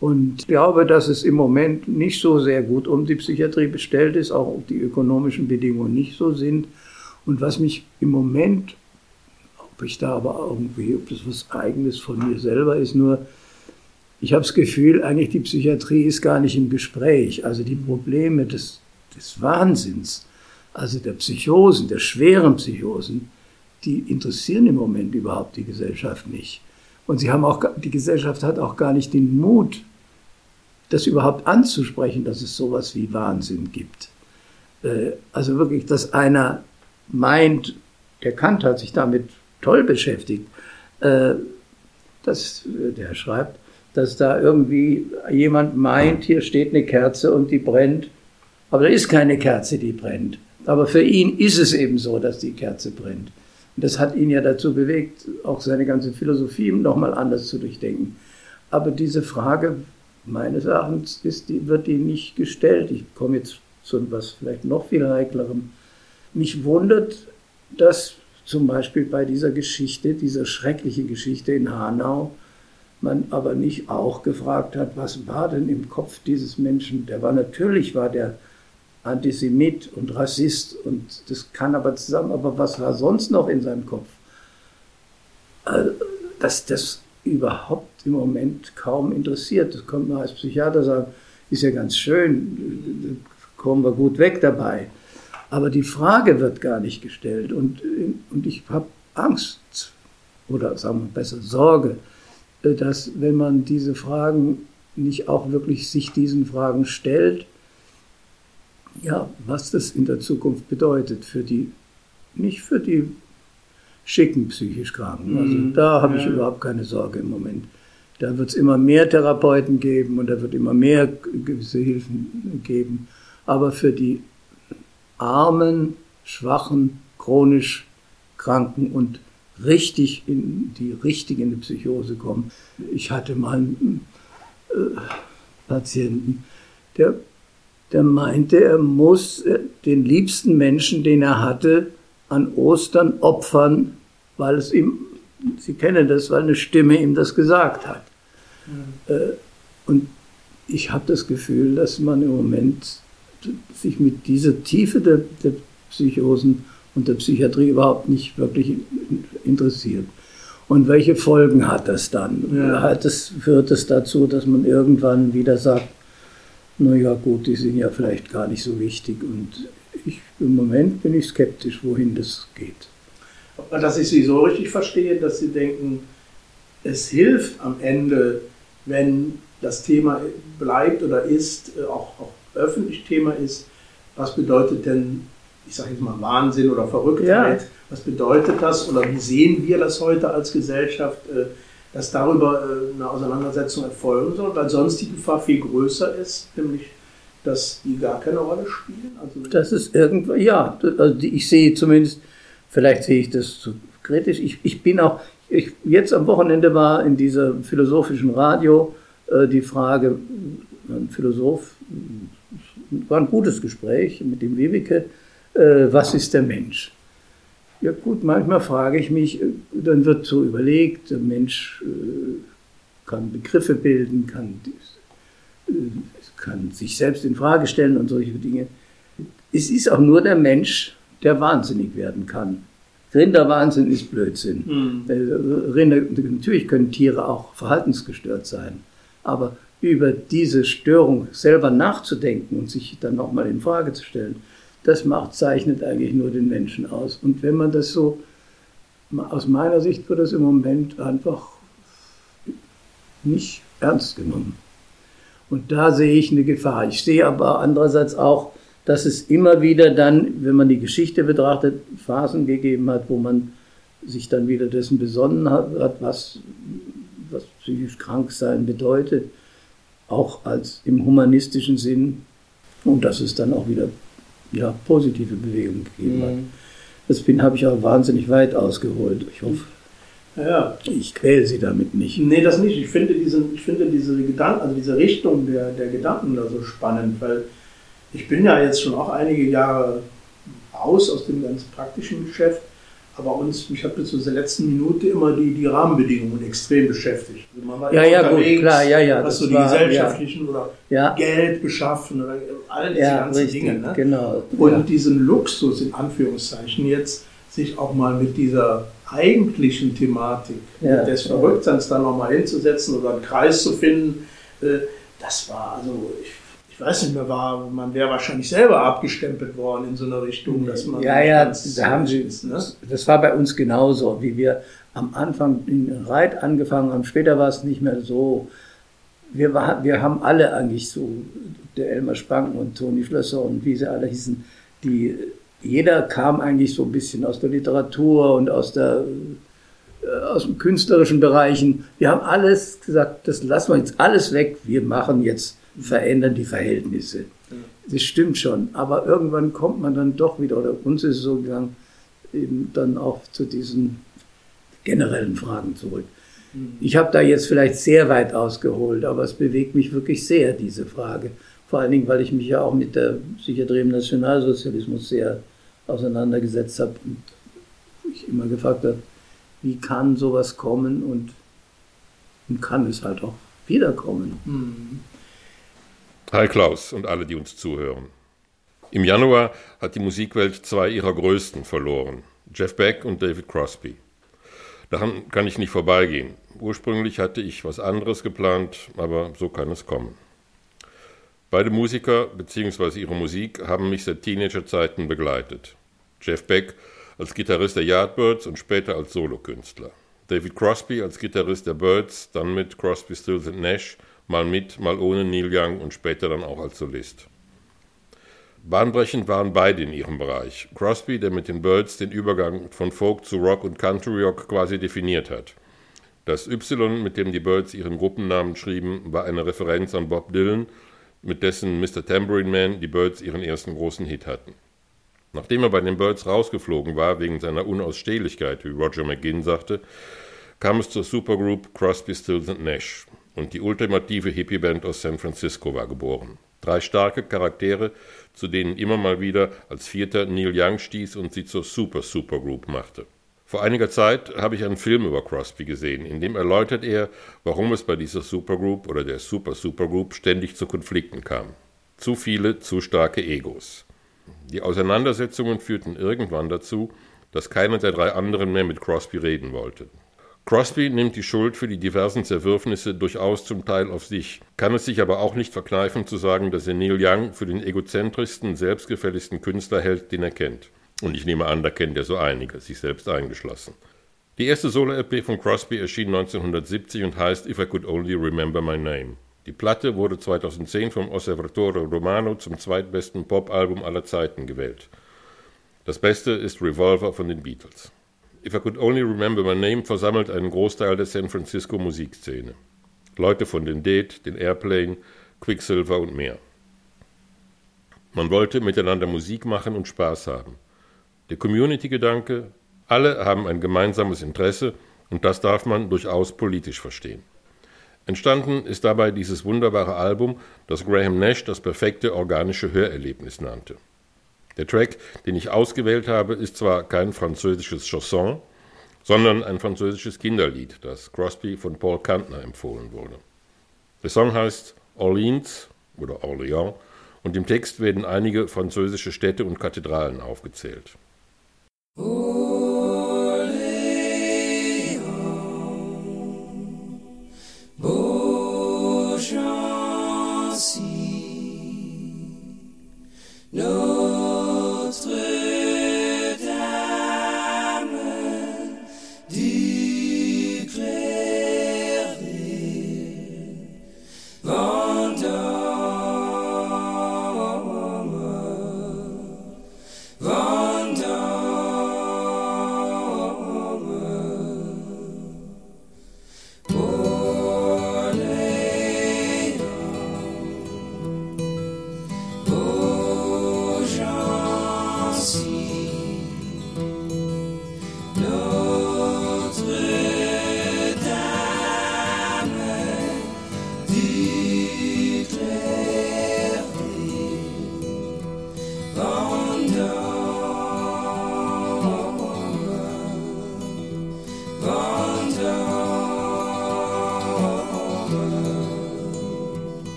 Und ich glaube, dass es im Moment nicht so sehr gut um die Psychiatrie bestellt ist, auch ob die ökonomischen Bedingungen nicht so sind. Und was mich im Moment, ob ich da aber irgendwie, ob das was Eigenes von mir selber ist, nur ich habe das Gefühl, eigentlich die Psychiatrie ist gar nicht im Gespräch. Also die Probleme des, des Wahnsinns, also der Psychosen, der schweren Psychosen, die interessieren im Moment überhaupt die Gesellschaft nicht. Und sie haben auch, die Gesellschaft hat auch gar nicht den Mut, das überhaupt anzusprechen, dass es sowas wie Wahnsinn gibt. Äh, also wirklich, dass einer meint, der Kant hat sich damit toll beschäftigt, äh, dass der schreibt, dass da irgendwie jemand meint, hier steht eine Kerze und die brennt. Aber da ist keine Kerze, die brennt. Aber für ihn ist es eben so, dass die Kerze brennt. Und das hat ihn ja dazu bewegt, auch seine ganze Philosophie nochmal anders zu durchdenken. Aber diese Frage, meines Erachtens, die, wird die nicht gestellt. Ich komme jetzt zu etwas vielleicht noch viel heiklerem. Mich wundert, dass zum Beispiel bei dieser Geschichte, dieser schrecklichen Geschichte in Hanau, man aber nicht auch gefragt hat, was war denn im Kopf dieses Menschen? Der war natürlich, war der Antisemit und Rassist und das kann aber zusammen, aber was war sonst noch in seinem Kopf? Also, dass das überhaupt im Moment kaum interessiert, das kommt man als Psychiater sagen, ist ja ganz schön, kommen wir gut weg dabei. Aber die Frage wird gar nicht gestellt und, und ich habe Angst oder sagen wir besser Sorge, dass wenn man diese Fragen nicht auch wirklich sich diesen Fragen stellt, ja, was das in der Zukunft bedeutet für die, nicht für die schicken psychisch Kranken. Also mhm. da habe ich ja. überhaupt keine Sorge im Moment. Da wird es immer mehr Therapeuten geben und da wird immer mehr gewisse Hilfen geben. Aber für die armen, schwachen, chronisch Kranken und richtig in die richtige in die Psychose kommen. Ich hatte mal einen äh, Patienten, der, der meinte, er muss äh, den liebsten Menschen, den er hatte, an Ostern opfern, weil es ihm, Sie kennen das, weil eine Stimme ihm das gesagt hat. Mhm. Äh, und ich habe das Gefühl, dass man im Moment sich mit dieser Tiefe der, der Psychosen und der Psychiatrie überhaupt nicht wirklich interessiert. Und welche Folgen hat das dann? Ja. Hat es, führt es dazu, dass man irgendwann wieder sagt, naja gut, die sind ja vielleicht gar nicht so wichtig. Und ich, im Moment bin ich skeptisch, wohin das geht. dass ich Sie so richtig verstehe, dass Sie denken, es hilft am Ende, wenn das Thema bleibt oder ist, äh, auch, auch öffentlich Thema ist. Was bedeutet denn, ich sage jetzt mal Wahnsinn oder Verrücktheit? Ja. Was bedeutet das oder wie sehen wir das heute als Gesellschaft, äh, dass darüber äh, eine Auseinandersetzung erfolgen soll, weil sonst die Gefahr viel größer ist, nämlich dass die gar keine Rolle spielen? Also das ist irgendwo, ja, also ich sehe zumindest, vielleicht sehe ich das zu kritisch. Ich, ich bin auch, ich, jetzt am Wochenende war in dieser philosophischen Radio äh, die Frage, ein Philosoph, war ein gutes Gespräch mit dem Webeke, äh, was ist der Mensch? Ja gut, manchmal frage ich mich, äh, dann wird so überlegt, der Mensch äh, kann Begriffe bilden, kann, kann sich selbst in Frage stellen und solche Dinge. Es ist auch nur der Mensch, der wahnsinnig werden kann. Rinderwahnsinn ist Blödsinn. Mhm. Rinder, natürlich können Tiere auch verhaltensgestört sein, aber über diese Störung selber nachzudenken und sich dann nochmal in Frage zu stellen, das macht, zeichnet eigentlich nur den Menschen aus. Und wenn man das so, aus meiner Sicht wird das im Moment einfach nicht ernst genommen. Und da sehe ich eine Gefahr. Ich sehe aber andererseits auch, dass es immer wieder dann, wenn man die Geschichte betrachtet, Phasen gegeben hat, wo man sich dann wieder dessen besonnen hat, was, was psychisch krank sein bedeutet, auch als im humanistischen Sinn. Und dass es dann auch wieder ja, positive Bewegungen gegeben mhm. hat. Das habe ich auch wahnsinnig weit ausgeholt. Ich hoffe, ja. ich quäle Sie damit nicht. Nee, das nicht. Ich finde, diesen, ich finde diese Gedanken, also diese Richtung der, der Gedanken da so spannend, weil ich bin ja jetzt schon auch einige Jahre raus aus dem ganz praktischen Geschäft aber uns, mich hat bis zur letzten Minute immer die, die Rahmenbedingungen extrem beschäftigt. Also ja, ja, gut, klar, ja, ja. Was so die war, gesellschaftlichen ja. oder ja. Geld beschaffen oder all diese ja, ganzen richtig, Dinge. Ne? Genau. Und diesen Luxus, in Anführungszeichen, jetzt sich auch mal mit dieser eigentlichen Thematik ja. des Verrücktseins dann nochmal hinzusetzen oder einen Kreis zu finden, äh, das war also, ich ich weiß nicht mehr, war, man wäre wahrscheinlich selber abgestempelt worden in so einer Richtung, dass man. Ja, ja, da haben Sie, ist, ne? das war bei uns genauso, wie wir am Anfang in Reit angefangen haben. Später war es nicht mehr so. Wir, war, wir haben alle eigentlich so, der Elmar Spang und Toni Schlösser und wie sie alle hießen, die, jeder kam eigentlich so ein bisschen aus der Literatur und aus der, äh, aus dem künstlerischen Bereichen. Wir haben alles gesagt, das lassen wir jetzt alles weg. Wir machen jetzt verändern die Verhältnisse. Das stimmt schon, aber irgendwann kommt man dann doch wieder, oder uns ist es so gegangen, eben dann auch zu diesen generellen Fragen zurück. Mhm. Ich habe da jetzt vielleicht sehr weit ausgeholt, aber es bewegt mich wirklich sehr, diese Frage. Vor allen Dingen, weil ich mich ja auch mit der Psychiatrie im Nationalsozialismus sehr auseinandergesetzt habe und ich immer gefragt habe, wie kann sowas kommen und, und kann es halt auch wiederkommen. Mhm. Hi Klaus und alle, die uns zuhören. Im Januar hat die Musikwelt zwei ihrer Größten verloren, Jeff Beck und David Crosby. Daran kann ich nicht vorbeigehen. Ursprünglich hatte ich was anderes geplant, aber so kann es kommen. Beide Musiker bzw. ihre Musik haben mich seit Teenagerzeiten begleitet. Jeff Beck als Gitarrist der Yardbirds und später als Solokünstler. David Crosby als Gitarrist der Birds, dann mit Crosby, Stills Nash – mal mit, mal ohne Neil Young und später dann auch als Solist. Bahnbrechend waren beide in ihrem Bereich. Crosby, der mit den Birds den Übergang von Folk zu Rock und Country Rock quasi definiert hat. Das Y, mit dem die Birds ihren Gruppennamen schrieben, war eine Referenz an Bob Dylan, mit dessen Mr. Tambourine Man die Birds ihren ersten großen Hit hatten. Nachdem er bei den Birds rausgeflogen war wegen seiner Unausstehlichkeit, wie Roger McGinn sagte, kam es zur Supergroup Crosby, Stills Nash und die ultimative Hippie-Band aus San Francisco war geboren. Drei starke Charaktere, zu denen immer mal wieder als Vierter Neil Young stieß und sie zur Super Supergroup machte. Vor einiger Zeit habe ich einen Film über Crosby gesehen, in dem erläutert er, warum es bei dieser Supergroup oder der Super Supergroup ständig zu Konflikten kam. Zu viele, zu starke Egos. Die Auseinandersetzungen führten irgendwann dazu, dass keiner der drei anderen mehr mit Crosby reden wollte. Crosby nimmt die Schuld für die diversen Zerwürfnisse durchaus zum Teil auf sich, kann es sich aber auch nicht verkneifen zu sagen, dass er Neil Young für den egozentrischsten, selbstgefälligsten Künstler hält, den er kennt. Und ich nehme an, da kennt er so einige, sich selbst eingeschlossen. Die erste Solo-LP von Crosby erschien 1970 und heißt If I Could Only Remember My Name. Die Platte wurde 2010 vom Osservatore Romano zum zweitbesten Popalbum aller Zeiten gewählt. Das beste ist Revolver von den Beatles. If I Could Only Remember My Name versammelt einen Großteil der San Francisco Musikszene. Leute von den Dead, den Airplane, Quicksilver und mehr. Man wollte miteinander Musik machen und Spaß haben. Der Community-Gedanke, alle haben ein gemeinsames Interesse und das darf man durchaus politisch verstehen. Entstanden ist dabei dieses wunderbare Album, das Graham Nash das perfekte organische Hörerlebnis nannte. Der Track, den ich ausgewählt habe, ist zwar kein französisches Chanson, sondern ein französisches Kinderlied, das Crosby von Paul Kantner empfohlen wurde. Der Song heißt Orleans oder Orléans und im Text werden einige französische Städte und Kathedralen aufgezählt. In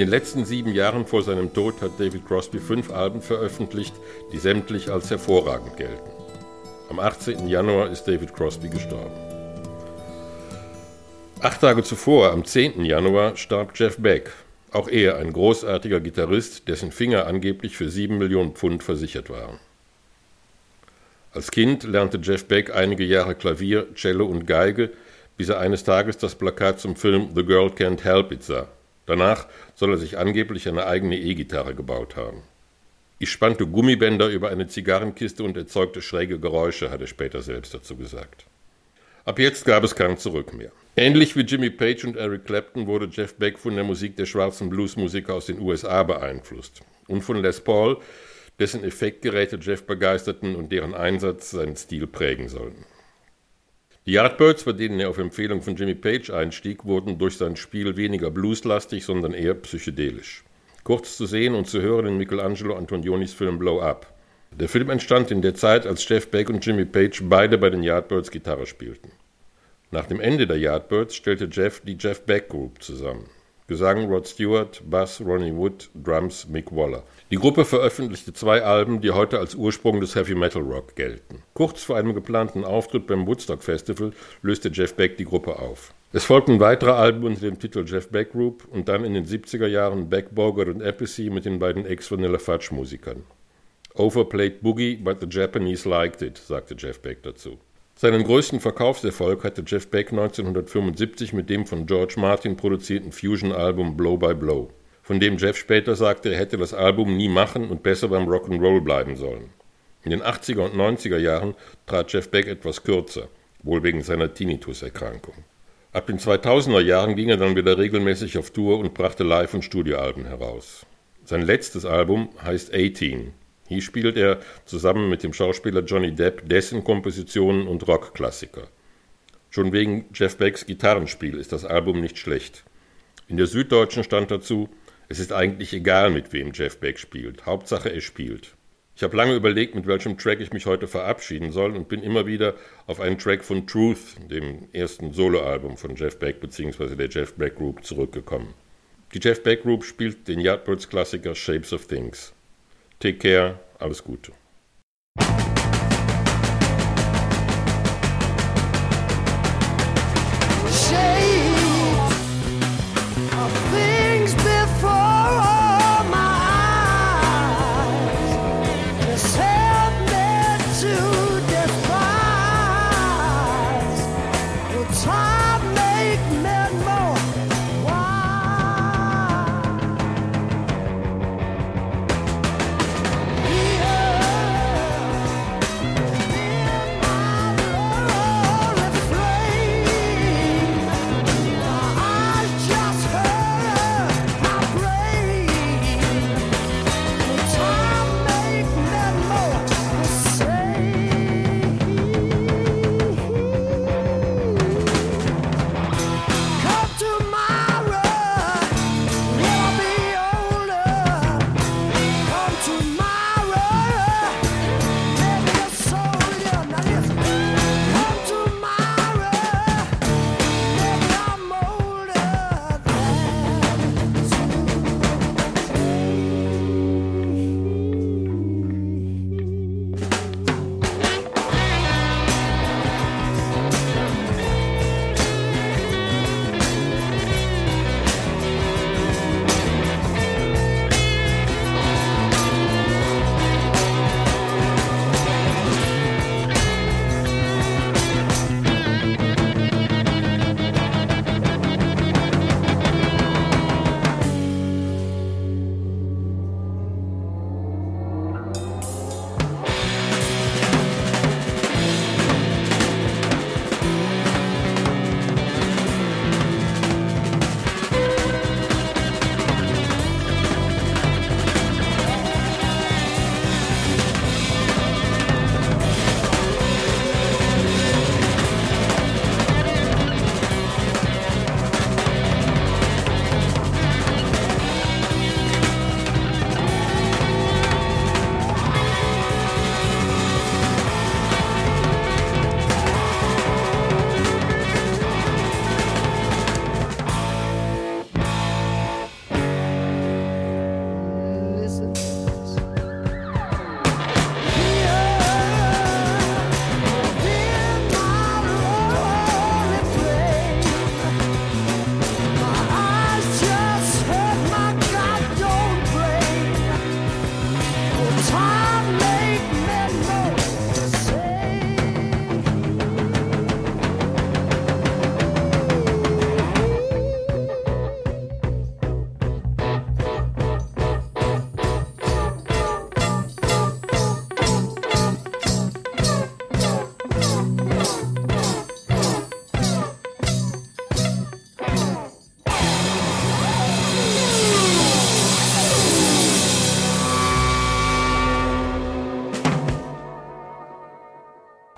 den letzten sieben Jahren vor seinem Tod hat David Crosby fünf Alben veröffentlicht, die sämtlich als hervorragend gelten. Am 18. Januar ist David Crosby gestorben. Acht Tage zuvor, am 10. Januar, starb Jeff Beck, auch er ein großartiger Gitarrist, dessen Finger angeblich für sieben Millionen Pfund versichert waren. Als Kind lernte Jeff Beck einige Jahre Klavier, Cello und Geige, bis er eines Tages das Plakat zum Film The Girl Can't Help It sah. Danach soll er sich angeblich eine eigene E-Gitarre gebaut haben. Ich spannte Gummibänder über eine Zigarrenkiste und erzeugte schräge Geräusche, hat er später selbst dazu gesagt. Ab jetzt gab es kein Zurück mehr. Ähnlich wie Jimmy Page und Eric Clapton wurde Jeff Beck von der Musik der schwarzen Bluesmusiker aus den USA beeinflusst und von Les Paul, dessen Effektgeräte Jeff begeisterten und deren Einsatz seinen Stil prägen sollten. Die Yardbirds, bei denen er auf Empfehlung von Jimmy Page einstieg, wurden durch sein Spiel weniger blueslastig, sondern eher psychedelisch. Kurz zu sehen und zu hören in Michelangelo Antonionis Film Blow Up. Der Film entstand in der Zeit, als Jeff Beck und Jimmy Page beide bei den Yardbirds Gitarre spielten. Nach dem Ende der Yardbirds stellte Jeff die Jeff Beck Group zusammen. Gesang Rod Stewart, Bass Ronnie Wood, Drums Mick Waller. Die Gruppe veröffentlichte zwei Alben, die heute als Ursprung des Heavy Metal Rock gelten. Kurz vor einem geplanten Auftritt beim Woodstock Festival löste Jeff Beck die Gruppe auf. Es folgten weitere Alben unter dem Titel Jeff Beck Group und dann in den 70er Jahren Beck, Bogart und Appice mit den beiden Ex-Vanilla Fudge Musikern. Overplayed Boogie, but the Japanese liked it, sagte Jeff Beck dazu. Seinen größten Verkaufserfolg hatte Jeff Beck 1975 mit dem von George Martin produzierten Fusion-Album Blow by Blow, von dem Jeff später sagte, er hätte das Album nie machen und besser beim Rock'n'Roll bleiben sollen. In den 80er und 90er Jahren trat Jeff Beck etwas kürzer, wohl wegen seiner Tinnitus-Erkrankung. Ab den 2000er Jahren ging er dann wieder regelmäßig auf Tour und brachte Live- und Studioalben heraus. Sein letztes Album heißt 18 hier spielt er zusammen mit dem Schauspieler Johnny Depp dessen Kompositionen und Rockklassiker. Schon wegen Jeff Becks Gitarrenspiel ist das Album nicht schlecht. In der Süddeutschen stand dazu, es ist eigentlich egal, mit wem Jeff Beck spielt. Hauptsache, er spielt. Ich habe lange überlegt, mit welchem Track ich mich heute verabschieden soll und bin immer wieder auf einen Track von Truth, dem ersten Soloalbum von Jeff Beck bzw. der Jeff Beck Group, zurückgekommen. Die Jeff Beck Group spielt den Yardbirds-Klassiker Shapes of Things. Take care, alles Gute.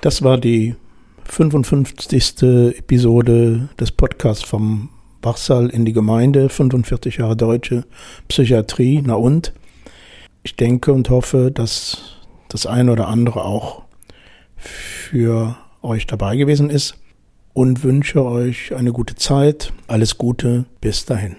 Das war die 55. Episode des Podcasts vom Wachsaal in die Gemeinde, 45 Jahre deutsche Psychiatrie. Na und? Ich denke und hoffe, dass das eine oder andere auch für euch dabei gewesen ist und wünsche euch eine gute Zeit. Alles Gute. Bis dahin.